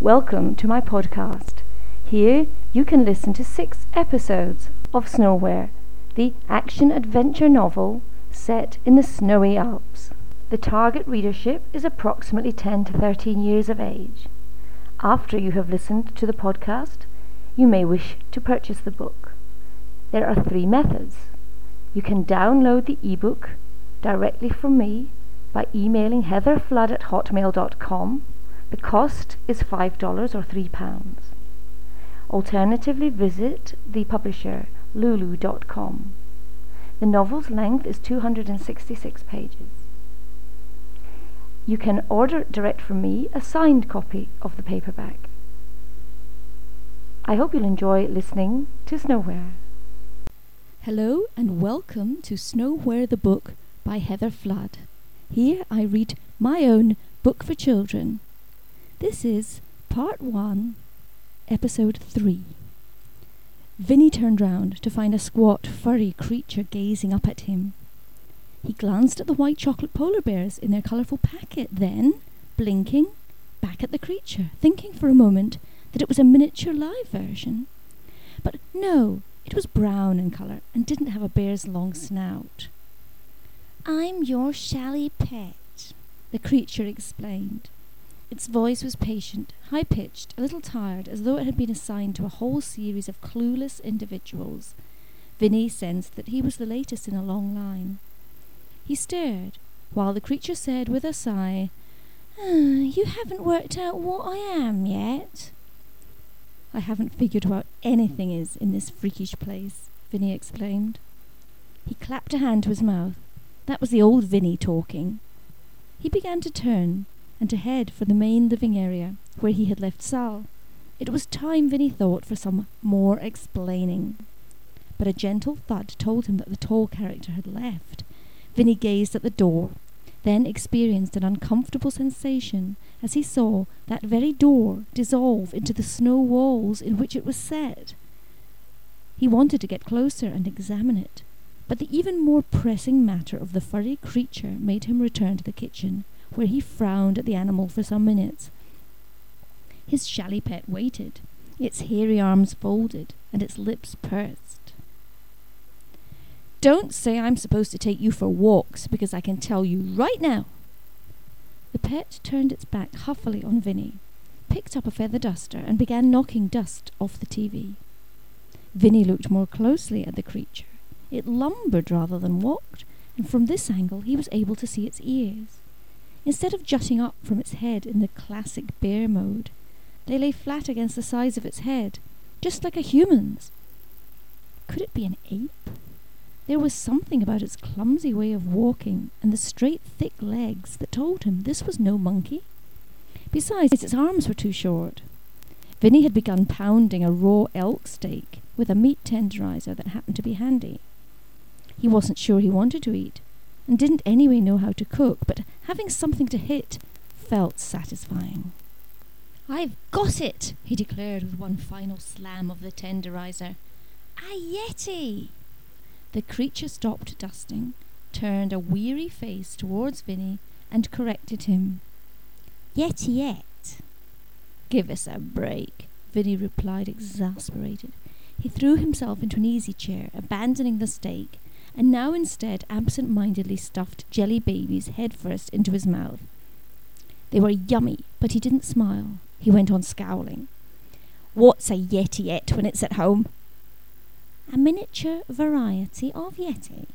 Welcome to my podcast. Here you can listen to six episodes of Snowhere, the action adventure novel set in the snowy Alps. The target readership is approximately 10 to 13 years of age. After you have listened to the podcast, you may wish to purchase the book. There are three methods. You can download the ebook directly from me by emailing heatherflood at hotmail.com. The cost is $5 or £3. Alternatively, visit the publisher lulu.com. The novel's length is 266 pages. You can order direct from me a signed copy of the paperback. I hope you'll enjoy listening to Snowhere. Hello and welcome to Snowhere the Book by Heather Flood. Here I read my own book for children. This is part one, episode three. Vinny turned round to find a squat, furry creature gazing up at him. He glanced at the white chocolate polar bears in their colourful packet, then, blinking, back at the creature, thinking for a moment that it was a miniature live version. But no, it was brown in colour and didn't have a bear's long snout. I'm your chalet pet, the creature explained. Its voice was patient, high pitched, a little tired, as though it had been assigned to a whole series of clueless individuals. Vinny sensed that he was the latest in a long line. He stared, while the creature said with a sigh, ah, You haven't worked out what I am yet. I haven't figured what anything is in this freakish place, Vinny exclaimed. He clapped a hand to his mouth. That was the old Vinny talking. He began to turn and to head for the main living area where he had left Sal. It was time, Vinny thought, for some more explaining. But a gentle thud told him that the tall character had left. Vinny gazed at the door, then experienced an uncomfortable sensation as he saw that very door dissolve into the snow walls in which it was set. He wanted to get closer and examine it, but the even more pressing matter of the furry creature made him return to the kitchen, where he frowned at the animal for some minutes. His chalet pet waited, its hairy arms folded and its lips pursed. Don't say I'm supposed to take you for walks, because I can tell you right now. The pet turned its back huffily on Vinny, picked up a feather duster, and began knocking dust off the TV. Vinny looked more closely at the creature. It lumbered rather than walked, and from this angle he was able to see its ears. Instead of jutting up from its head in the classic bear mode, they lay flat against the sides of its head, just like a human's. Could it be an ape? There was something about its clumsy way of walking and the straight, thick legs that told him this was no monkey. Besides, its arms were too short. Vinny had begun pounding a raw elk steak with a meat tenderizer that happened to be handy. He wasn't sure he wanted to eat, and didn't anyway know how to cook, but having something to hit felt satisfying. I've got it, he declared with one final slam of the tenderizer. A yeti! The creature stopped dusting, turned a weary face towards Vinny, and corrected him. Yetiette. Give us a break, Vinny replied, exasperated. He threw himself into an easy chair, abandoning the steak, and now instead absent mindedly stuffed jelly babies headfirst into his mouth. They were yummy, but he didn't smile. He went on scowling. What's a yetiette when it's at home? A miniature variety of yeti.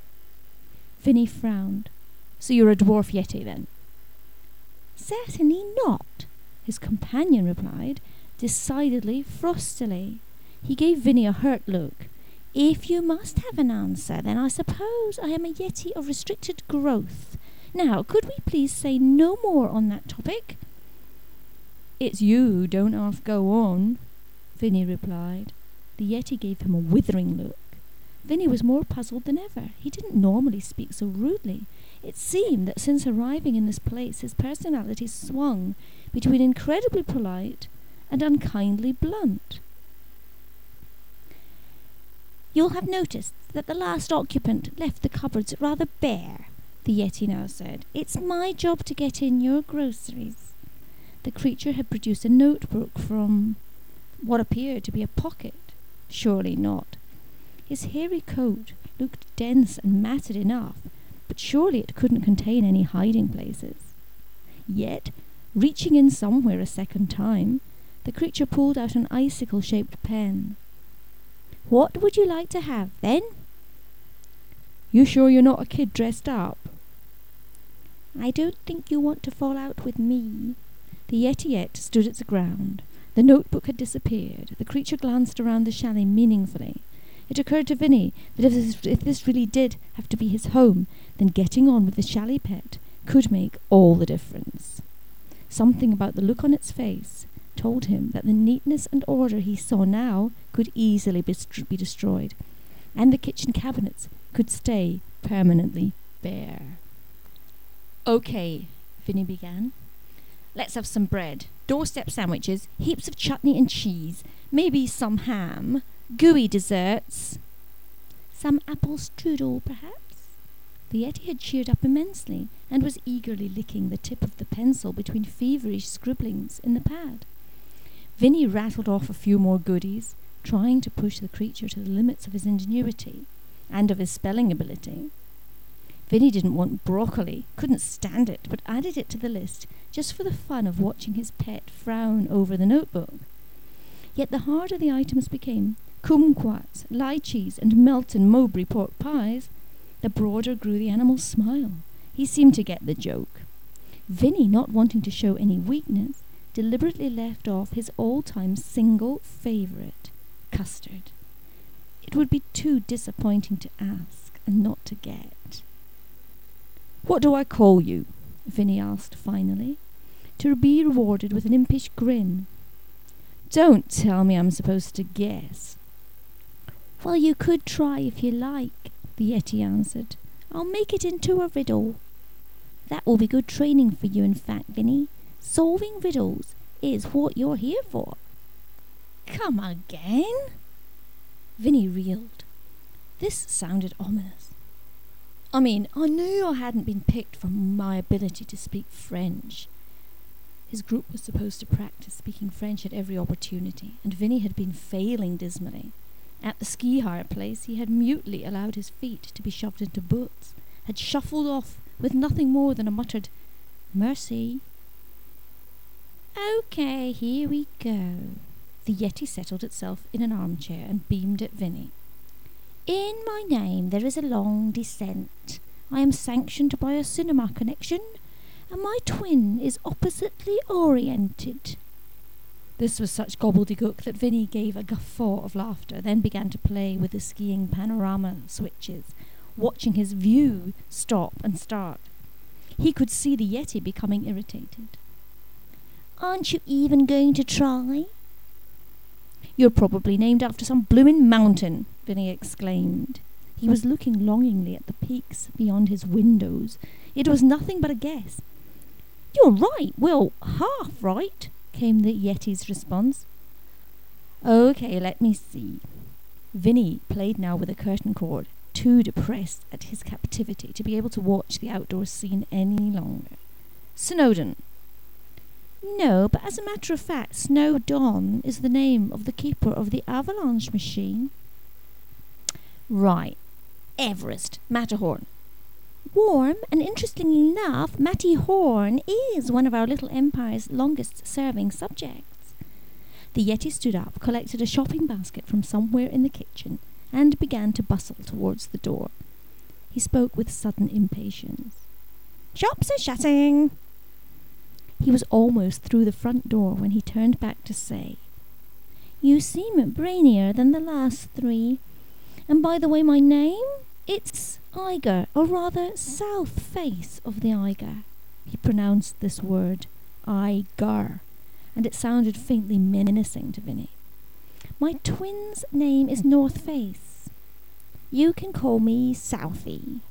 Vinny frowned. So you're a dwarf yeti then? Certainly not, his companion replied, decidedly frostily. He gave Vinny a hurt look. If you must have an answer, then I suppose I am a yeti of restricted growth. Now, could we please say no more on that topic? It's you who don't half go on, Vinny replied. The yeti gave him a withering look. Vinny was more puzzled than ever. He didn't normally speak so rudely. It seemed that since arriving in this place his personality swung between incredibly polite and unkindly blunt. You'll have noticed that the last occupant left the cupboards rather bare, the Yeti now said. It's my job to get in your groceries. The creature had produced a notebook from what appeared to be a pocket. Surely not. His hairy coat looked dense and matted enough, but surely it couldn't contain any hiding places. Yet, reaching in somewhere a second time, the creature pulled out an icicle shaped pen. What would you like to have, then? You sure you're not a kid dressed up? I don't think you want to fall out with me. The Yetiette stood its ground. The notebook had disappeared. The creature glanced around the chalet meaningfully. It occurred to Vinny that if this, if this really did have to be his home, then getting on with the chalet pet could make all the difference. Something about the look on its face told him that the neatness and order he saw now could easily be, st- be destroyed, and the kitchen cabinets could stay permanently bare. Okay, Vinny began. Let's have some bread, doorstep sandwiches, heaps of chutney and cheese, maybe some ham, gooey desserts. Some apple strudel, perhaps? The Yeti had cheered up immensely and was eagerly licking the tip of the pencil between feverish scribblings in the pad. Vinny rattled off a few more goodies, trying to push the creature to the limits of his ingenuity and of his spelling ability. Vinny didn't want broccoli, couldn't stand it, but added it to the list just for the fun of watching his pet frown over the notebook. Yet the harder the items became, kumquats, lychees, and Melton Mowbray pork pies, the broader grew the animal's smile. He seemed to get the joke. Vinny, not wanting to show any weakness, deliberately left off his all-time single favorite, custard. It would be too disappointing to ask and not to get. What do I call you? Vinny asked finally, to be rewarded with an impish grin. Don't tell me I'm supposed to guess. Well, you could try if you like, the Yeti answered. I'll make it into a riddle. That will be good training for you, in fact, Vinny. Solving riddles is what you're here for. Come again? Vinny reeled. This sounded ominous. I mean, I knew I hadn't been picked for my ability to speak French. His group was supposed to practice speaking French at every opportunity, and Vinny had been failing dismally. At the ski hire place, he had mutely allowed his feet to be shoved into boots, had shuffled off with nothing more than a muttered, Merci. Okay, here we go. The Yeti settled itself in an armchair and beamed at Vinny. In my name there is a long descent. I am sanctioned by a cinema connection, and my twin is oppositely oriented. This was such gobbledygook that Vinny gave a guffaw of laughter, then began to play with the skiing panorama switches, watching his view stop and start. He could see the Yeti becoming irritated. Aren't you even going to try? You're probably named after some bloomin' mountain, Vinny exclaimed. He was looking longingly at the peaks beyond his windows. It was nothing but a guess. You're right, well, half right, came the Yeti's response. Okay, let me see. Vinny played now with a curtain cord, too depressed at his captivity to be able to watch the outdoor scene any longer. Snowdon. No, but as a matter of fact, Snowdon is the name of the keeper of the avalanche machine. Right. Everest, Matterhorn. Warm, and interestingly enough, Matty Matterhorn is one of our little empire's longest serving subjects. The Yeti stood up, collected a shopping basket from somewhere in the kitchen, and began to bustle towards the door. He spoke with sudden impatience. Shops are shutting. He was almost through the front door when he turned back to say, You seem brainier than the last three. And by the way, my name? It's Eiger, or rather south face of the Eiger. He pronounced this word, Eiger, and it sounded faintly menacing to Vinny. My twin's name is North Face. You can call me Southie.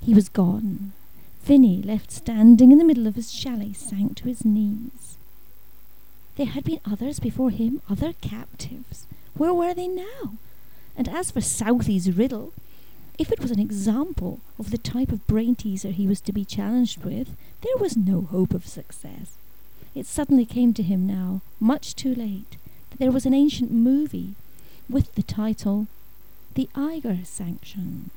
He was gone. Vinny, left standing in the middle of his chalet, sank to his knees. There had been others before him, other captives. Where were they now? And as for Southie's riddle, if it was an example of the type of brain teaser he was to be challenged with, there was no hope of success. It suddenly came to him now, much too late, that there was an ancient movie with the title The Eiger Sanction.